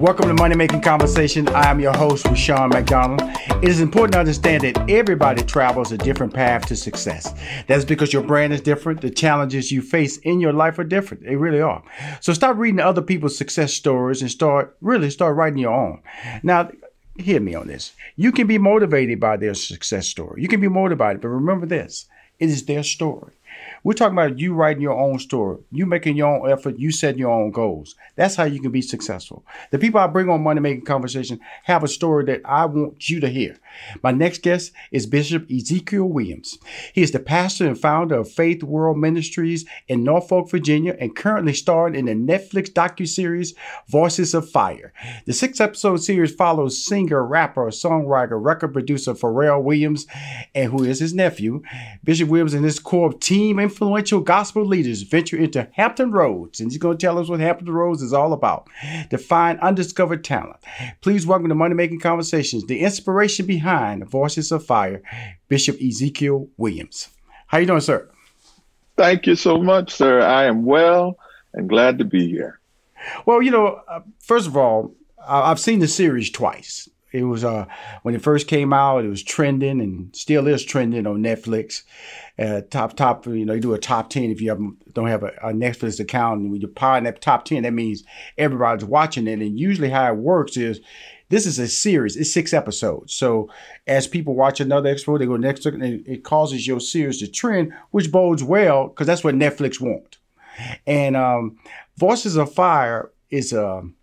Welcome to Money Making Conversation. I am your host, Rushion McDonald. It is important to understand that everybody travels a different path to success. That's because your brand is different. The challenges you face in your life are different. They really are. So stop reading other people's success stories and start really start writing your own. Now, hear me on this. You can be motivated by their success story. You can be motivated, but remember this: it is their story. We're talking about you writing your own story, you making your own effort, you setting your own goals. That's how you can be successful. The people I bring on Money Making Conversation have a story that I want you to hear. My next guest is Bishop Ezekiel Williams. He is the pastor and founder of Faith World Ministries in Norfolk, Virginia, and currently starring in the Netflix docuseries Voices of Fire. The six episode series follows singer, rapper, songwriter, record producer Pharrell Williams, and who is his nephew. Bishop Williams and his core team influential gospel leaders venture into Hampton Roads, and he's going to tell us what Hampton Roads is all about to find undiscovered talent. Please welcome to Money Making Conversations, the inspiration behind Voices of Fire, Bishop Ezekiel Williams. How you doing, sir? Thank you so much, sir. I am well and glad to be here. Well, you know, uh, first of all, I've seen the series twice. It was uh, when it first came out, it was trending and still is trending on Netflix. Uh, top top, you know, you do a top ten if you have, don't have a, a Netflix account, and when you're part that top ten, that means everybody's watching it. And usually, how it works is this is a series; it's six episodes. So as people watch another episode, they go next, and it causes your series to trend, which bodes well because that's what Netflix want. And um, Voices of Fire is a um,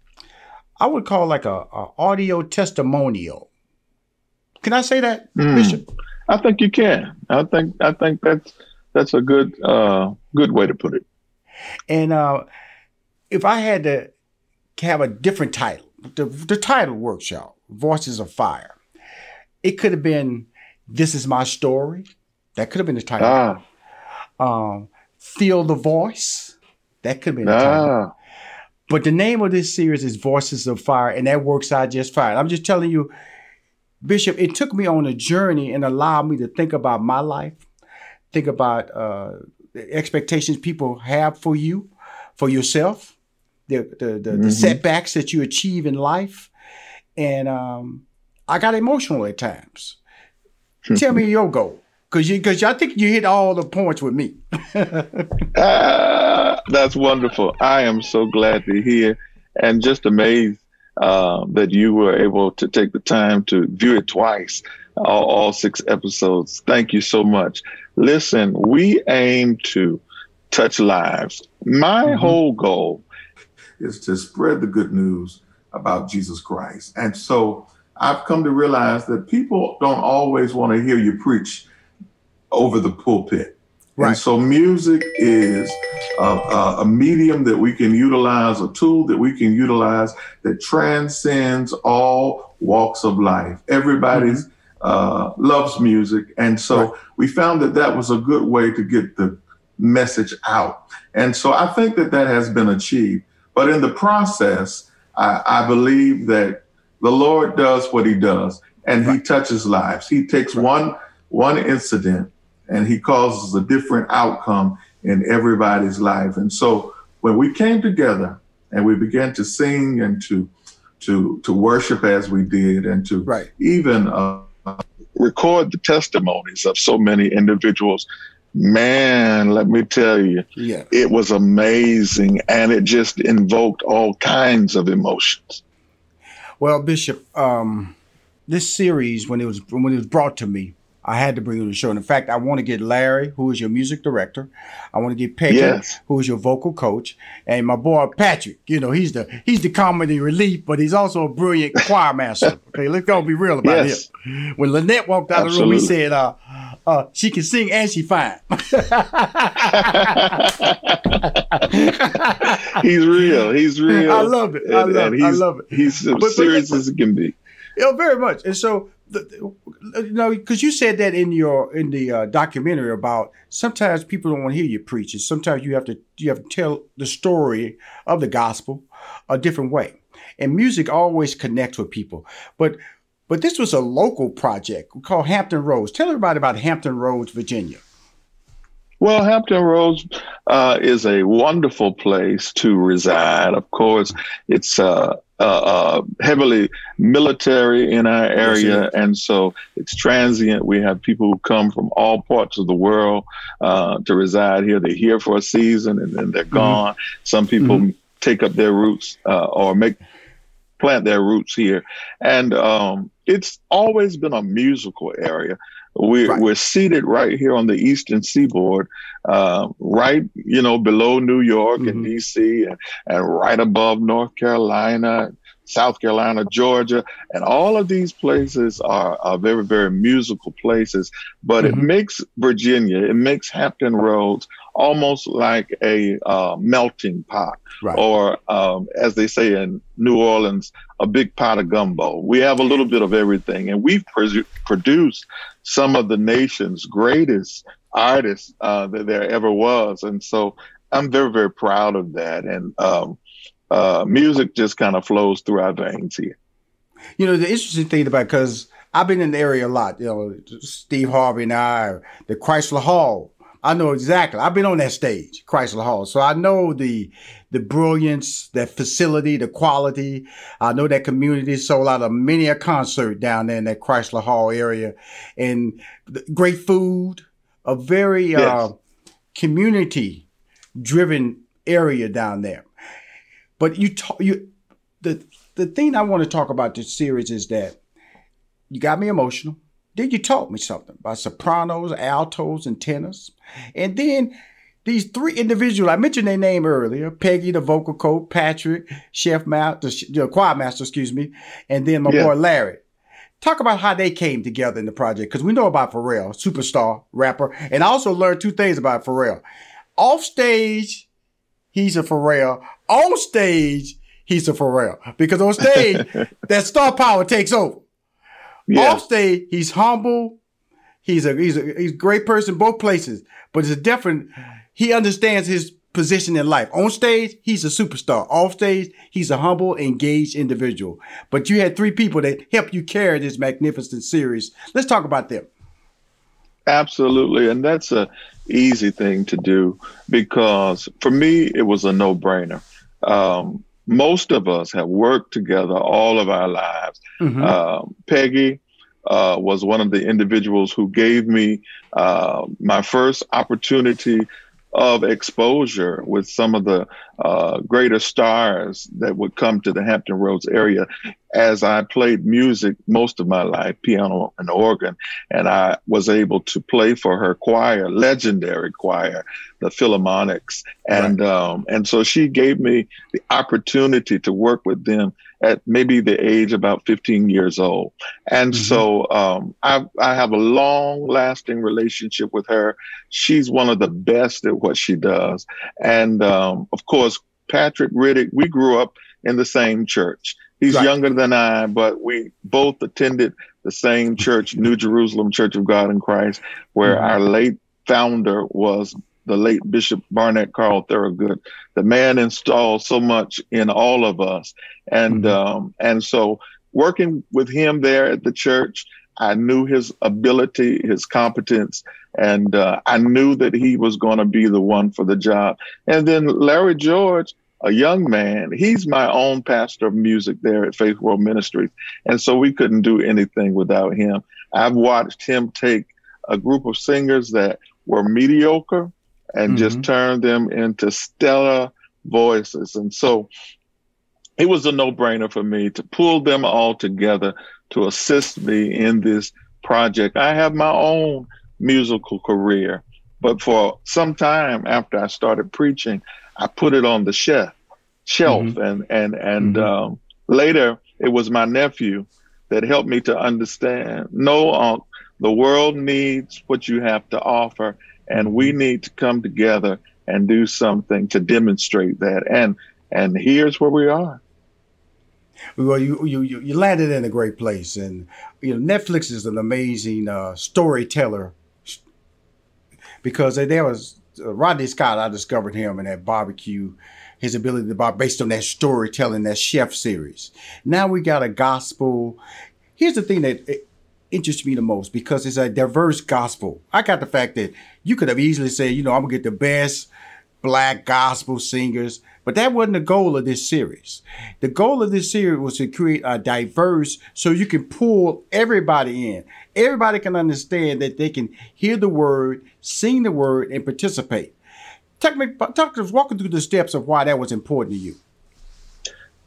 I would call like a, a audio testimonial. Can I say that, mm, Bishop? I think you can. I think I think that's that's a good uh, good way to put it. And uh, if I had to have a different title, the, the title workshop. Voices of Fire. It could have been "This Is My Story." That could have been the title. Ah. Um, Feel the Voice. That could have been the ah. title. But the name of this series is Voices of Fire, and that works out just fine. I'm just telling you, Bishop, it took me on a journey and allowed me to think about my life, think about uh, the expectations people have for you, for yourself, the the, the, mm-hmm. the setbacks that you achieve in life, and um, I got emotional at times. Tell me your goal. Cause you, cause I think you hit all the points with me. uh, that's wonderful. I am so glad to hear, and just amazed uh, that you were able to take the time to view it twice, all, all six episodes. Thank you so much. Listen, we aim to touch lives. My mm-hmm. whole goal is to spread the good news about Jesus Christ, and so I've come to realize that people don't always want to hear you preach over the pulpit. Right. And so music is a, a, a, medium that we can utilize, a tool that we can utilize that transcends all walks of life. Everybody's mm-hmm. uh, loves music, and so right. we found that that was a good way to get the message out. And so I think that that has been achieved. But in the process, I, I believe that the Lord does what He does, and right. He touches lives. He takes one one incident and he causes a different outcome in everybody's life. And so when we came together and we began to sing and to to to worship as we did and to right. even uh, record the testimonies of so many individuals man let me tell you yeah. it was amazing and it just invoked all kinds of emotions well bishop um, this series when it was when it was brought to me I had to bring you to the show. And in fact, I want to get Larry, who is your music director. I want to get Peggy, yes. who is your vocal coach, and my boy Patrick. You know, he's the he's the comedy relief, but he's also a brilliant choir master. Okay, let's go be real about yes. him. When Lynette walked out Absolutely. of the room, he said, uh, uh, she can sing and she fine. he's real. He's real. I love it. I love it. I love it. He's as serious as it can be. Yeah, very much. And so, the, you know, because you said that in your in the uh, documentary about sometimes people don't want to hear you preach, and sometimes you have to you have to tell the story of the gospel a different way. And music always connects with people, but but this was a local project called Hampton Roads. Tell everybody about Hampton Roads, Virginia. Well, Hampton Roads uh, is a wonderful place to reside. Of course, it's uh, uh, uh heavily military in our area, and so it's transient. We have people who come from all parts of the world uh, to reside here. They're here for a season and then they're mm-hmm. gone. Some people mm-hmm. take up their roots uh, or make plant their roots here, and um, it's always been a musical area. We're, right. we're seated right here on the eastern seaboard, uh, right, you know, below New York mm-hmm. and D.C. And, and right above North Carolina, South Carolina, Georgia, and all of these places are, are very, very musical places. But mm-hmm. it makes Virginia, it makes Hampton Roads almost like a uh, melting pot, right. or um, as they say in New Orleans, a big pot of gumbo. We have a little bit of everything, and we've pre- produced some of the nation's greatest artists uh, that there ever was, and so I'm very, very proud of that. And um, uh, music just kind of flows through our veins here. You know, the interesting thing about because I've been in the area a lot. You know, Steve Harvey and I, the Chrysler Hall I know exactly. I've been on that stage, Chrysler Hall, so I know the the brilliance, that facility, the quality. I know that community sold out of many a concert down there in that Chrysler Hall area, and great food, a very yes. uh, community driven area down there. But you talk you the the thing I want to talk about this series is that you got me emotional then you taught me something about sopranos, altos, and tenors. And then these three individuals, I mentioned their name earlier, Peggy, the vocal coach, Patrick, chef master, the choir master, excuse me, and then my yeah. boy Larry. Talk about how they came together in the project, because we know about Pharrell, superstar rapper, and I also learned two things about Pharrell. Off stage, he's a Pharrell. On stage, he's a Pharrell. Because on stage, that star power takes over. Yeah. Off stage, he's humble. He's a he's a he's a great person both places, but it's a different. He understands his position in life. On stage, he's a superstar. Off stage, he's a humble, engaged individual. But you had three people that helped you carry this magnificent series. Let's talk about them. Absolutely, and that's a easy thing to do because for me it was a no brainer. Um, most of us have worked together all of our lives. Mm-hmm. Uh, Peggy uh, was one of the individuals who gave me uh, my first opportunity of exposure with some of the uh, greater stars that would come to the Hampton Roads area as I played music most of my life, piano and organ, and I was able to play for her choir, legendary choir, the Philharmonics, and right. um, and so she gave me the opportunity to work with them at maybe the age about 15 years old. And mm-hmm. so um, I, I have a long lasting relationship with her. She's one of the best at what she does. And um, of course, Patrick Riddick, we grew up in the same church. He's right. younger than I, but we both attended the same church, New Jerusalem Church of God in Christ, where mm-hmm. our late founder was the late Bishop Barnett Carl Thoroughgood. The man installed so much in all of us, and mm-hmm. um, and so working with him there at the church, I knew his ability, his competence, and uh, I knew that he was going to be the one for the job. And then Larry George, a young man, he's my own pastor of music there at Faith World Ministries, and so we couldn't do anything without him. I've watched him take a group of singers that were mediocre and mm-hmm. just turn them into stellar voices. And so it was a no brainer for me to pull them all together to assist me in this project. I have my own musical career, but for some time after I started preaching, I put it on the shelf, shelf, mm-hmm. and and and mm-hmm. um, later it was my nephew that helped me to understand. No, uh, the world needs what you have to offer, and we need to come together and do something to demonstrate that. And and here's where we are. Well, you, you you landed in a great place, and you know Netflix is an amazing uh, storyteller because there was uh, Rodney Scott. I discovered him in that barbecue, his ability to bar based on that storytelling, that chef series. Now we got a gospel. Here's the thing that interests me the most because it's a diverse gospel. I got the fact that you could have easily said, you know, I'm gonna get the best black gospel singers, but that wasn't the goal of this series. The goal of this series was to create a diverse so you can pull everybody in. Everybody can understand that they can hear the word, sing the word, and participate. Talk us, walk through the steps of why that was important to you.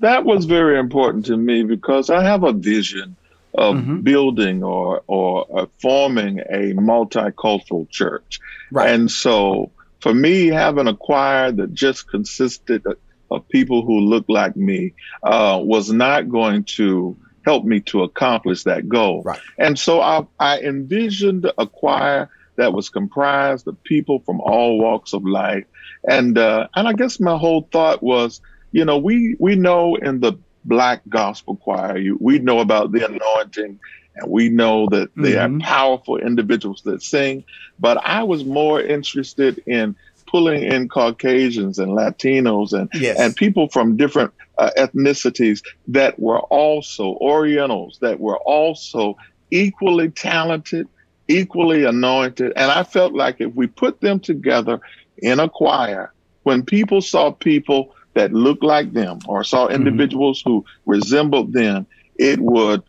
That was very important to me because I have a vision of mm-hmm. building or or uh, forming a multicultural church. Right. And so for me, having a choir that just consisted of, of people who looked like me uh, was not going to help me to accomplish that goal. Right. And so I, I envisioned a choir that was comprised of people from all walks of life. And uh, and I guess my whole thought was, you know, we we know in the black gospel choir. You, we know about the anointing and we know that they mm-hmm. are powerful individuals that sing. But I was more interested in pulling in Caucasians and Latinos and, yes. and people from different uh, ethnicities that were also Orientals, that were also equally talented, equally anointed. And I felt like if we put them together in a choir, when people saw people that looked like them or saw mm-hmm. individuals mm-hmm. who resembled them, it would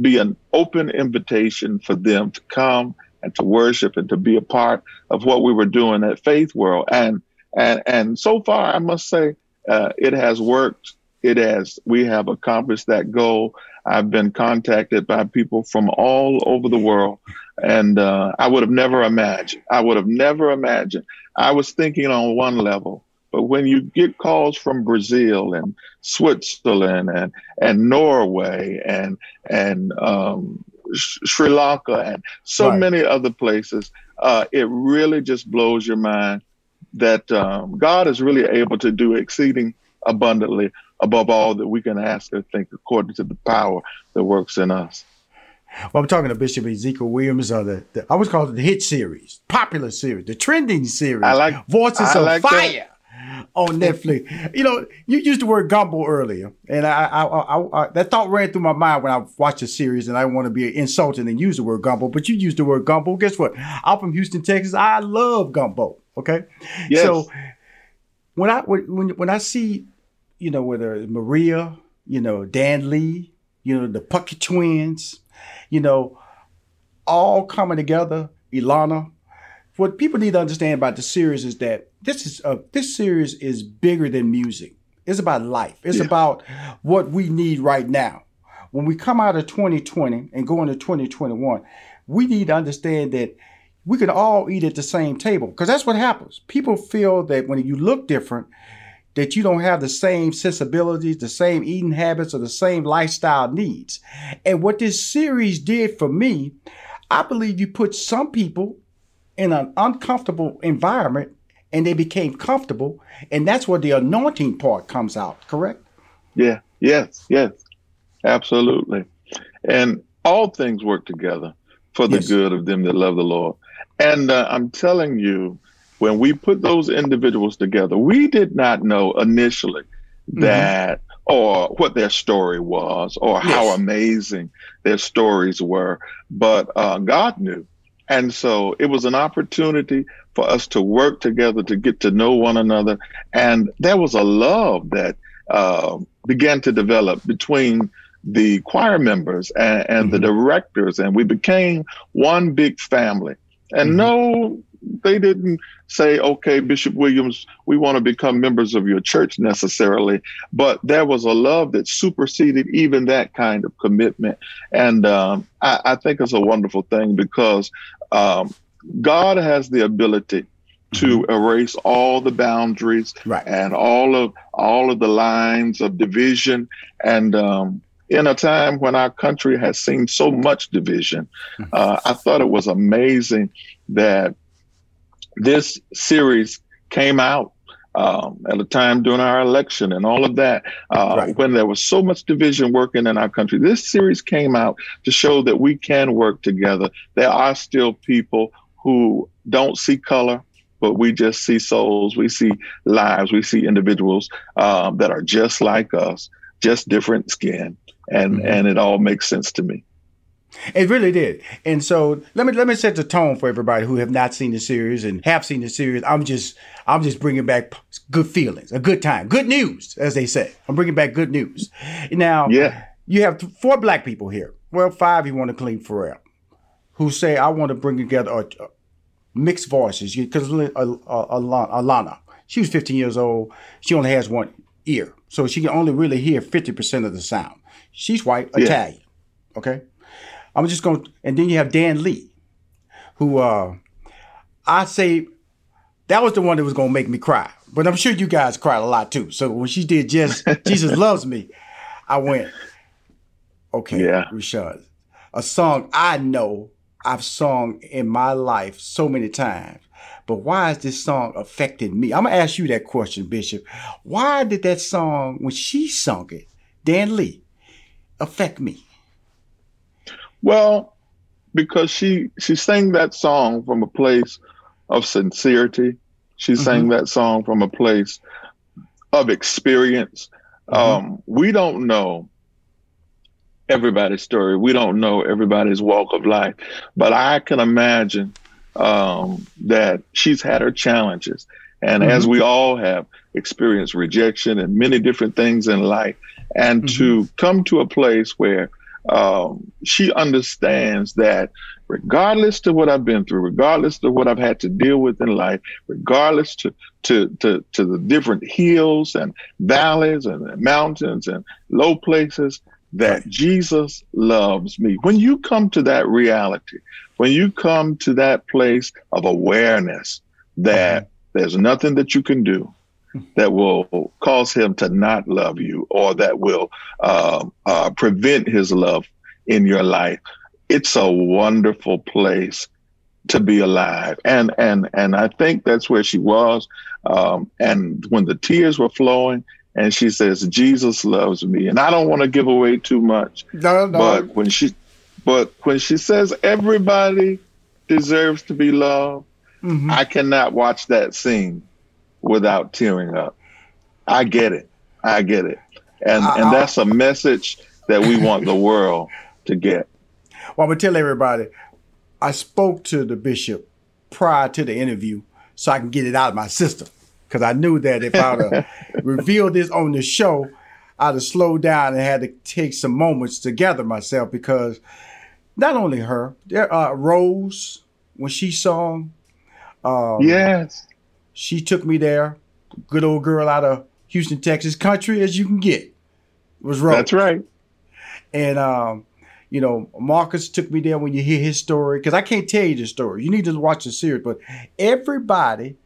be an open invitation for them to come and to worship and to be a part of what we were doing at Faith World. And and and so far, I must say, uh, it has worked. It has. We have accomplished that goal. I've been contacted by people from all over the world, and uh, I would have never imagined. I would have never imagined. I was thinking on one level, but when you get calls from Brazil and Switzerland and and Norway and and um, Sri Lanka and so right. many other places, uh, it really just blows your mind that um, God is really able to do exceeding abundantly above all that we can ask or think according to the power that works in us. Well, I'm talking to Bishop Ezekiel Williams of the, the I was called the hit series, popular series, the trending series, I like Voices I of like Fire. That on Netflix. You know, you used the word gumbo earlier, and I, I, I, I, that thought ran through my mind when I watched the series, and I want to be insulting and use the word gumbo, but you used the word gumbo. Guess what? I'm from Houston, Texas. I love gumbo. Okay, yes. so when I when when I see, you know, whether Maria, you know, Dan Lee, you know, the Puckett twins, you know, all coming together, Ilana. What people need to understand about the series is that this is uh, this series is bigger than music. It's about life. It's yeah. about what we need right now. When we come out of 2020 and go into 2021, we need to understand that we can all eat at the same table because that's what happens. People feel that when you look different, that you don't have the same sensibilities, the same eating habits, or the same lifestyle needs. And what this series did for me, I believe you put some people in an uncomfortable environment and they became comfortable. And that's where the anointing part comes out, correct? Yeah, yes, yes, absolutely. And all things work together for the yes. good of them that love the Lord. And uh, I'm telling you, when we put those individuals together, we did not know initially mm-hmm. that or what their story was or yes. how amazing their stories were, but uh, God knew. And so it was an opportunity for us to work together to get to know one another. And there was a love that uh, began to develop between the choir members and, and mm-hmm. the directors, and we became one big family. And mm-hmm. no, they didn't say, okay, Bishop Williams, we want to become members of your church necessarily, but there was a love that superseded even that kind of commitment. And um, I, I, think it's a wonderful thing because um, God has the ability to mm-hmm. erase all the boundaries right. and all of all of the lines of division and um, in a time when our country has seen so much division mm-hmm. uh, i thought it was amazing that this series came out um, at a time during our election and all of that, uh, right. when there was so much division working in our country. This series came out to show that we can work together. There are still people who don't see color, but we just see souls, we see lives, we see individuals um, that are just like us, just different skin, and mm-hmm. and it all makes sense to me. It really did. And so let me let me set the tone for everybody who have not seen the series and have seen the series. I'm just I'm just bringing back good feelings, a good time, good news, as they say. I'm bringing back good news. Now, yeah, you have four black people here. Well, five you want to clean Pharrell, who say I want to bring together a, a mixed voices because Alana, she was 15 years old. She only has one ear, so she can only really hear 50% of the sound. She's white, yeah. Italian. Okay. I'm just going to, and then you have Dan Lee, who uh, I say that was the one that was going to make me cry. But I'm sure you guys cried a lot too. So when she did just Jesus Loves Me, I went, okay, yeah. Rashad, a song I know I've sung in my life so many times. But why is this song affecting me? I'm gonna ask you that question, Bishop. Why did that song, when she sung it, Dan Lee, affect me? Well, because she she sang that song from a place of sincerity. She mm-hmm. sang that song from a place of experience. Mm-hmm. Um, we don't know everybody's story. We don't know everybody's walk of life, but I can imagine um, that she's had her challenges. And mm-hmm. as we all have experienced rejection and many different things in life, and mm-hmm. to come to a place where um, she understands that regardless to what I've been through, regardless to what I've had to deal with in life, regardless to to to, to the different hills and valleys and mountains and low places, that Jesus loves me. When you come to that reality, when you come to that place of awareness that there's nothing that you can do, that will cause him to not love you or that will uh, uh, prevent his love in your life. It's a wonderful place to be alive, and and and I think that's where she was. Um, and when the tears were flowing, and she says, "Jesus loves me," and I don't want to give away too much. No, no. But when she, but when she says everybody deserves to be loved, mm-hmm. I cannot watch that scene without tearing up. I get it. I get it. And I, and that's a message that we want the world to get. Well, I'm gonna tell everybody, I spoke to the bishop prior to the interview so I can get it out of my system. Because I knew that if I would revealed this on the show, I'd have slowed down and had to take some moments to gather myself because not only her, there uh, Rose, when she sung, um, yes, she took me there. Good old girl out of Houston, Texas, country as you can get. It was Rose. That's right. And um, you know, Marcus took me there when you hear his story because I can't tell you the story. You need to watch the series, but everybody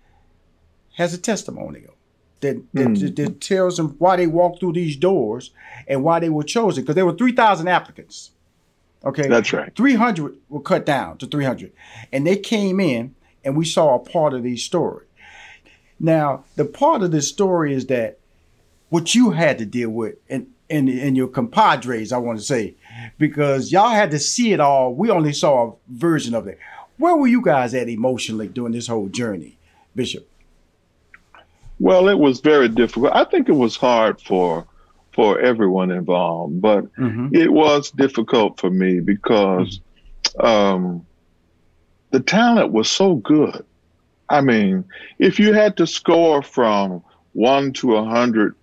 has a testimonial that that, mm. that, tells them why they walked through these doors and why they were chosen because there were 3,000 applicants. Okay. That's right. 300 were cut down to 300. And they came in and we saw a part of these story. Now, the part of this story is that what you had to deal with and and, and your compadres, I want to say, because y'all had to see it all. We only saw a version of it. Where were you guys at emotionally during this whole journey, Bishop? Well, it was very difficult. I think it was hard for for everyone involved, but mm-hmm. it was difficult for me because um, the talent was so good. I mean, if you had to score from one to a hundred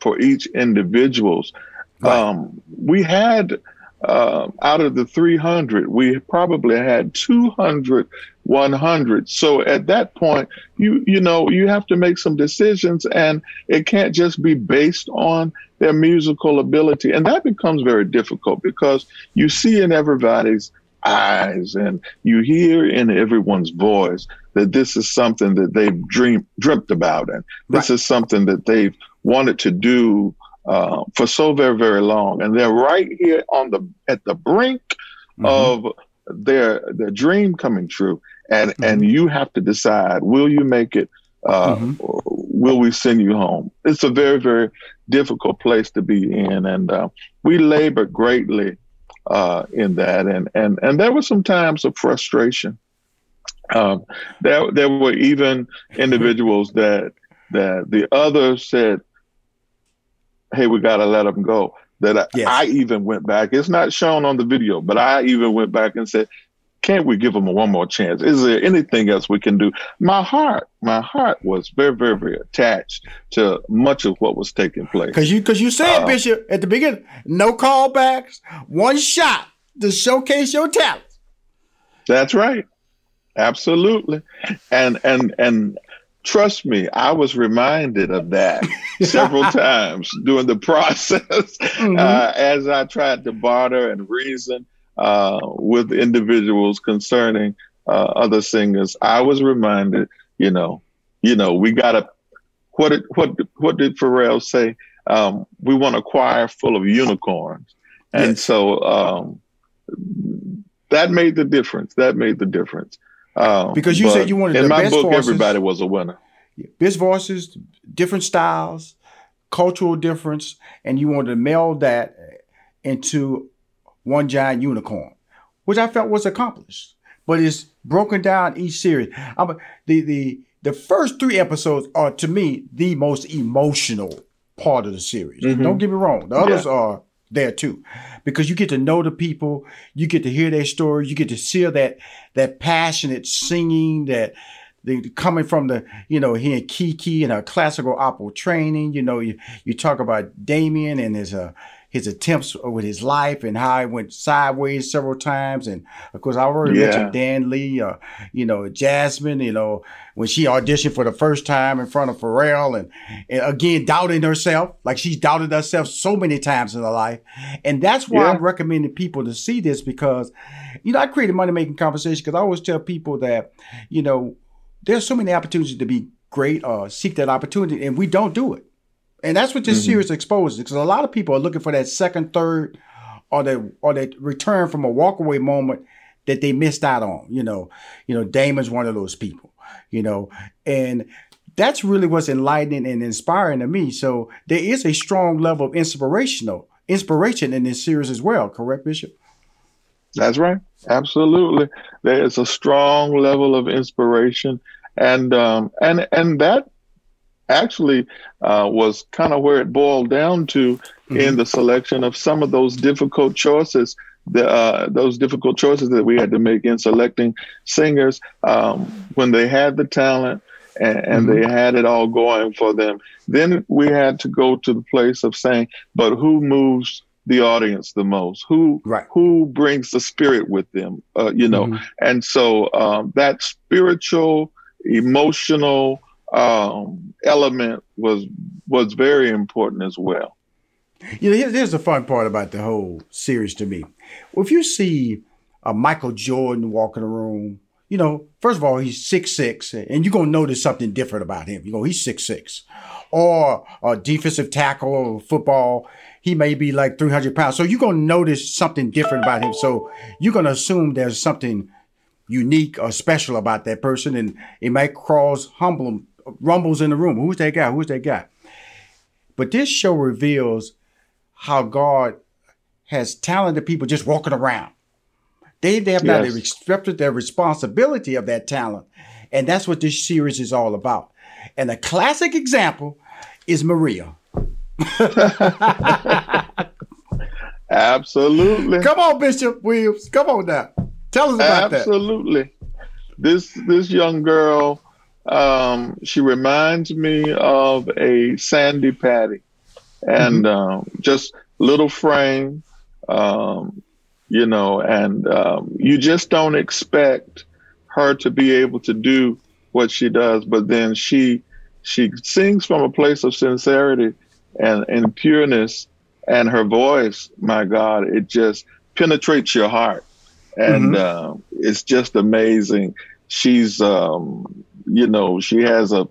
for each individuals, right. um, we had uh, out of the 300, we probably had 200 100. So at that point, you you know you have to make some decisions, and it can't just be based on their musical ability, and that becomes very difficult because you see in everybody's eyes and you hear in everyone's voice that this is something that they've dreamed dreamt about, and this right. is something that they've wanted to do uh, for so very very long, and they're right here on the at the brink mm-hmm. of their their dream coming true and mm-hmm. and you have to decide will you make it uh, mm-hmm. will we send you home? It's a very, very difficult place to be in. And uh, we labored greatly uh, in that. And, and, and there were some times of frustration. Um, there, there were even individuals that, that the others said, hey, we got to let them go. That I, yes. I even went back. It's not shown on the video, but I even went back and said, can't we give them a one more chance? Is there anything else we can do? My heart, my heart was very, very, very attached to much of what was taking place. Because you, because you said, uh, Bishop, at the beginning, no callbacks, one shot to showcase your talent. That's right, absolutely, and and and trust me, I was reminded of that several times during the process mm-hmm. uh, as I tried to barter and reason uh, with individuals concerning uh, other singers, I was reminded, you know, you know, we got to. What did what what did Pharrell say? Um, we want a choir full of unicorns, and yes. so um, that made the difference. That made the difference. Um, because you said you wanted in my book, voices, everybody was a winner. Best voices, different styles, cultural difference, and you wanted to meld that into one giant unicorn, which I felt was accomplished. But it's broken down each series. I'm, the the the first three episodes are to me the most emotional part of the series. Mm-hmm. Don't get me wrong; the others yeah. are there too, because you get to know the people, you get to hear their stories, you get to see that that passionate singing that the, coming from the, you know, hearing Kiki and her classical opera training, you know, you, you talk about Damien and his, uh, his attempts with his life and how it went sideways several times. And of course, I already yeah. mentioned Dan Lee, uh, you know, Jasmine, you know, when she auditioned for the first time in front of Pharrell and, and again, doubting herself, like she's doubted herself so many times in her life. And that's why yeah. I'm recommending people to see this because, you know, I created Money Making Conversation because I always tell people that, you know, there's so many opportunities to be great or seek that opportunity and we don't do it. And that's what this mm-hmm. series exposes because a lot of people are looking for that second, third, or the or that return from a walkaway moment that they missed out on. You know, you know, Damon's one of those people. You know, and that's really what's enlightening and inspiring to me. So there is a strong level of inspirational inspiration in this series as well. Correct, Bishop? That's right. Absolutely. There is a strong level of inspiration, and um, and and that actually uh, was kind of where it boiled down to mm-hmm. in the selection of some of those difficult choices the, uh, those difficult choices that we had to make in selecting singers um, when they had the talent and, and mm-hmm. they had it all going for them. Then we had to go to the place of saying, but who moves the audience the most? Who right. who brings the spirit with them? Uh, you know, mm-hmm. and so um, that spiritual, emotional um, element was was very important as well. You know, here's, the fun part about the whole series to me. Well, if you see a Michael Jordan walk in the room, you know, first of all, he's six six, and you're gonna notice something different about him. You know, he's six six, or a defensive tackle or football, he may be like 300 pounds. So you're gonna notice something different about him. So you're gonna assume there's something unique or special about that person, and it might cause humble rumbles in the room. Who's that guy? Who's that guy? But this show reveals how God has talented people just walking around. They, they have yes. not accepted their responsibility of that talent. And that's what this series is all about. And a classic example is Maria. Absolutely. Come on, Bishop Williams. Come on now. Tell us about Absolutely. that. Absolutely. This this young girl um, she reminds me of a Sandi Patty, and mm-hmm. um, just little frame, um, you know, and um, you just don't expect her to be able to do what she does, but then she she sings from a place of sincerity and, and pureness, and her voice, my God, it just penetrates your heart, and mm-hmm. uh, it's just amazing. She's um, you know, she has a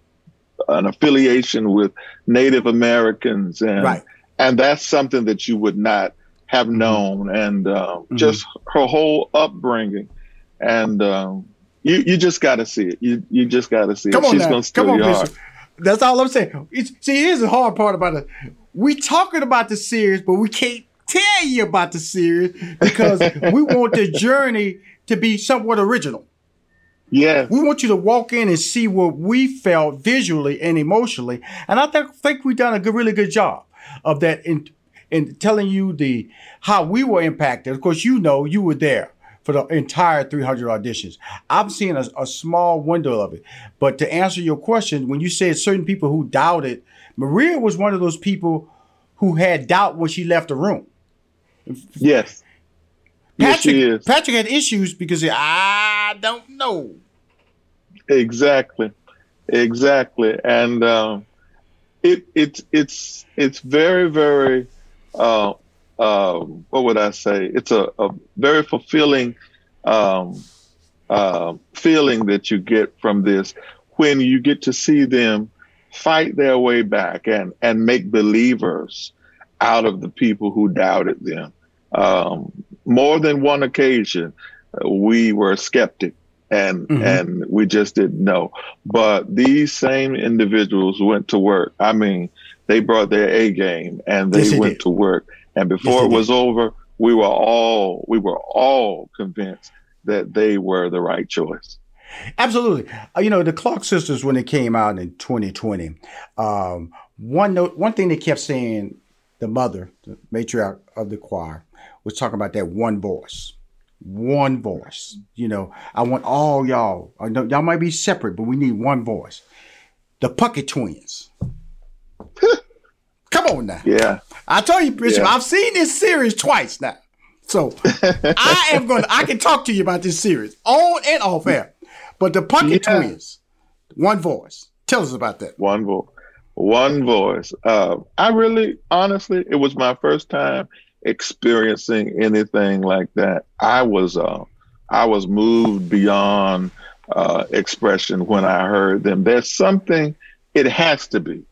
an affiliation with Native Americans, and right. and that's something that you would not have mm-hmm. known, and um, mm-hmm. just her whole upbringing, and um, You you just got to see it. You you just got to see Come it. on She's gonna steal Come on, your Bishop. heart. That's all I'm saying. It's, see, here's the hard part about it. We talking about the series, but we can't tell you about the series because we want the journey to be somewhat original. Yeah, We want you to walk in and see what we felt visually and emotionally. And I think, think we've done a good, really good job of that in, in telling you the how we were impacted. Of course, you know you were there for the entire 300 auditions. I'm seeing a, a small window of it. But to answer your question, when you said certain people who doubted, Maria was one of those people who had doubt when she left the room. yes. Yes, Patrick, is. Patrick had issues because he, I don't know. Exactly, exactly, and um, it it's it's it's very very uh, uh, what would I say? It's a, a very fulfilling um, uh, feeling that you get from this when you get to see them fight their way back and and make believers out of the people who doubted them. Um, more than one occasion, we were skeptic and Mhm. and we just didn't know. But these same individuals went to work. I mean, they brought their A game and they Yes, went did. to work. And before Yes, it was over, we were all we were all convinced that they were the right choice. Absolutely. Uh, you know, the Clark sisters, when it came out in 2020, um, one note, one thing they kept saying, the mother, the matriarch of the choir, was talking about that one voice. One voice. You know, I want all y'all. I know y'all might be separate, but we need one voice. The Puckett twins. Come on now. Yeah. I told you, Bishop, Yeah. I've seen this series twice now. So I am going to, I can talk to you about this series on and off air. But the Puckett Yeah. twins, one voice. Tell us about that. One voice. One voice. Uh, I really, honestly, it was my first time experiencing anything like that. I was, uh, I was moved beyond uh, expression when I heard them. There's something. It has to be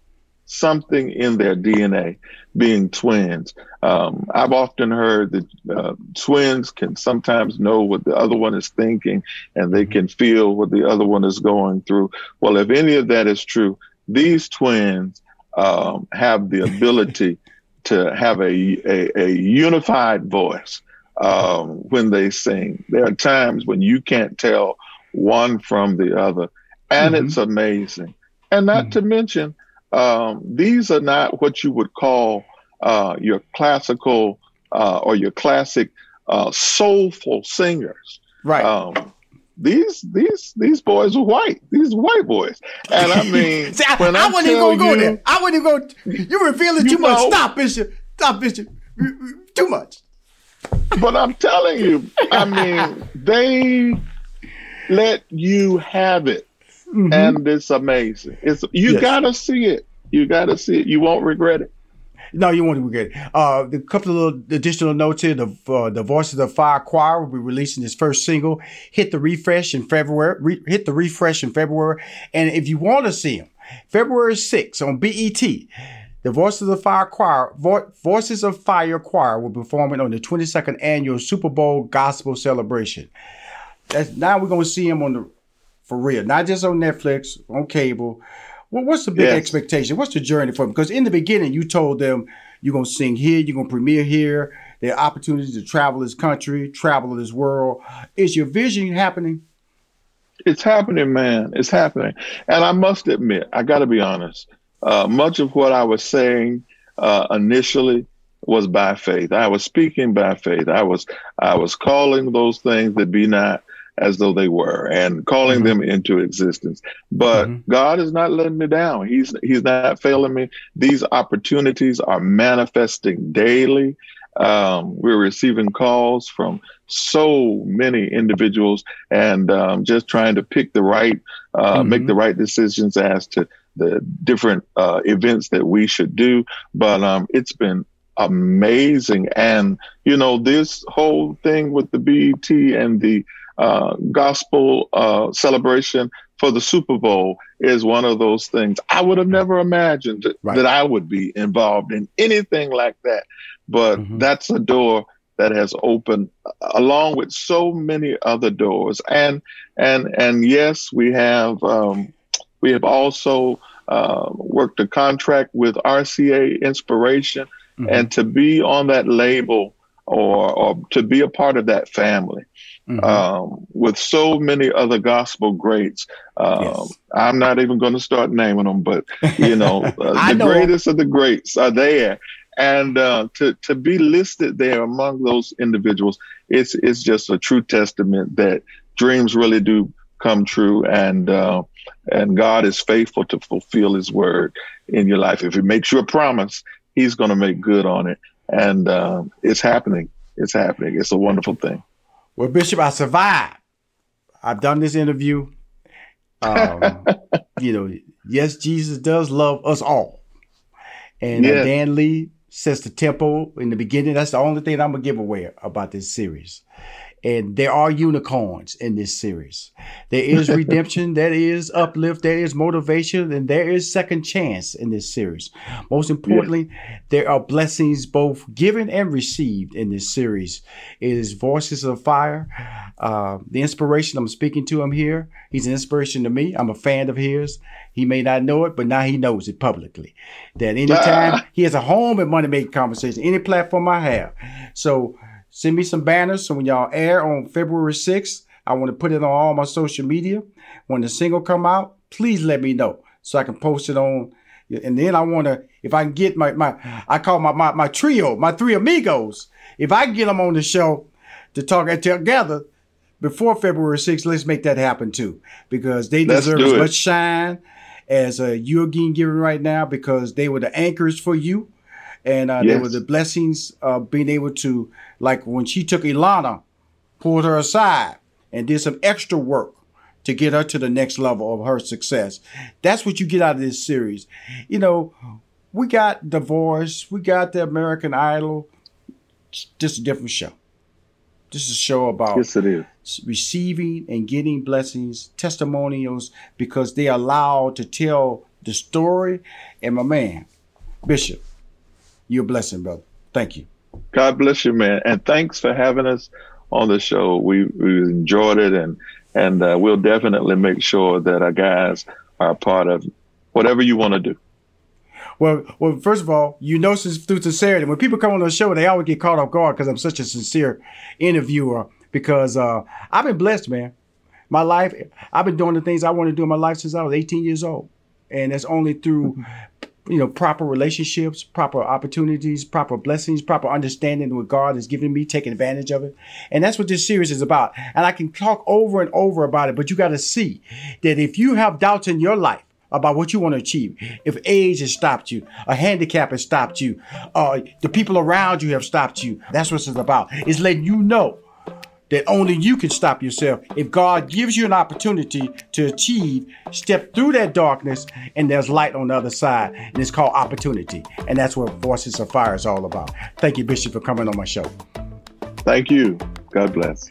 something in their DNA, being twins. Um, I've often heard that uh, twins can sometimes know what the other one is thinking, and they can feel what the other one is going through. Well, if any of that is true, these twins um, have the ability to have a, a, a unified voice um, when they sing. There are times when you can't tell one from the other, and Mhm. it's amazing. And not Mhm. to mention, um, these are not what you would call uh, your classical uh, or your classic uh, soulful singers. Right. Um, these these these boys were white. These white boys, and I mean, See, I, when I wasn't even going to go you- there. I wasn't even going to, you revealing You too much. Stop, Bishop. Stop, Bishop. Too much. But I'm telling you, I mean, they let you have it, Mhm. and it's amazing. It's you Yes. gotta see it. You gotta see it. You won't regret it. No, you won't regret it. Uh, a couple of little additional notes here. The uh, the Voices of Fire Choir will be releasing his first single. Hit the refresh in February. Re- hit the refresh in February. And if you want to see him, February 6th on BET, the Voices of Fire Choir, Vo- Voices of Fire Choir will be performing on the 22nd annual Super Bowl Gospel Celebration. That's now we're gonna see him on the for real, not just on Netflix, on cable. Well, what's the big Yes. expectation? What's the journey for them? Because in the beginning, you told them you're gonna sing here, you're gonna premiere here. There are opportunities to travel this country, travel this world. Is your vision happening? It's happening, man. It's happening. And I must admit, I got to be honest. Uh, much of what I was saying uh, initially was by faith. I was speaking by faith. I was I was calling those things that be not as though they were, and calling Mhm. them into existence. But Mhm. God is not letting me down. He's He's not failing me. These opportunities are manifesting daily. Um, we're receiving calls from so many individuals and um, just trying to pick the right, uh, make Mhm. the right decisions as to the different uh, events that we should do. But um, it's been amazing. And, you know, this whole thing with the BET and the uh, gospel uh, celebration for the Super Bowl is one of those things. I would have never imagined that, Right. that I would be involved in anything like that. But Mhm. that's a door that has opened along with so many other doors. And and and yes, we have um, we have also uh, worked a contract with RCA Inspiration, mm-hmm. and to be on that label or or to be a part of that family. Mm-hmm. Um, with so many other gospel greats. Um, yes. I'm not even going to start naming them, but you know, uh, the know. greatest of the greats are there and uh, to to be listed there among those individuals, it's it's just a true testament that dreams really do come true, and uh, and God is faithful to fulfill His word in your life. If He makes you a promise, He's going to make good on it, and uh, it's happening. It's happening. It's a wonderful thing. Well, Bishop, I survived. I've done this interview. Um, you know, yes, Jesus does love us all. And uh, Dan Lee sets the tempo in the beginning. That's the only thing I'm gonna give away about this series. And there are unicorns in this series. There is redemption, there is uplift, there is motivation, and there is second chance in this series. Most importantly, yeah. there are blessings both given and received in this series. It is Voices of Fire. Uh, the inspiration I'm speaking to him here, he's an inspiration to me. I'm a fan of his. He may not know it, but now he knows it publicly. That anytime he has a home at Money Making Conversation, any platform I have. So send me some banners. So when y'all air on February 6th, I want to put it on all my social media. When the single come out, please let me know so I can post it on. And then I want to, if I can get my, my I call my, my, my trio, my three amigos. If I can get them on the show to talk together before February 6th, let's make that happen too. Because they deserve as much shine as uh, you're getting given right now because they were the anchors for you. And uh, yes. they were the blessings of being able to, like when she took Ilana, pulled her aside and did some extra work to get her to the next level of her success. That's what you get out of this series. You know, we got The Voice, we got the American Idol, just a different show. This is a show about yes, it is. receiving and getting blessings, testimonials, because they are allowed to tell the story. And my man, Bishop, you're a blessing, brother. Thank you. God bless you, man, and thanks for having us on the show. We we enjoyed it, and and uh, we'll definitely make sure that our guys are a part of whatever you want to do. Well, well, first of all, you know, through sincerity, when people come on the show, they always get caught off guard because I'm such a sincere interviewer. Because uh, I've been blessed, man. My life, I've been doing the things I want to do in my life since I was 18 years old, and it's only through you know, proper relationships, proper opportunities, proper blessings, proper understanding what God has given me, taking advantage of it. And that's what this series is about. And I can talk over and over about it, but you got to see that if you have doubts in your life, about what you want to achieve. If age has stopped you, a handicap has stopped you, uh, the people around you have stopped you. That's what it's about. It's letting you know that only you can stop yourself. If God gives you an opportunity to achieve, step through that darkness, and there's light on the other side. And it's called opportunity. And that's what Voices of Fire is all about. Thank you, Bishop, for coming on my show. Thank you. God bless.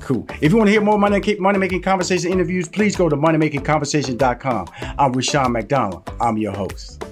Cool. If you want to hear more money, money making conversation interviews, please go to moneymakingconversation.com. I'm Rushion McDonald. I'm your host.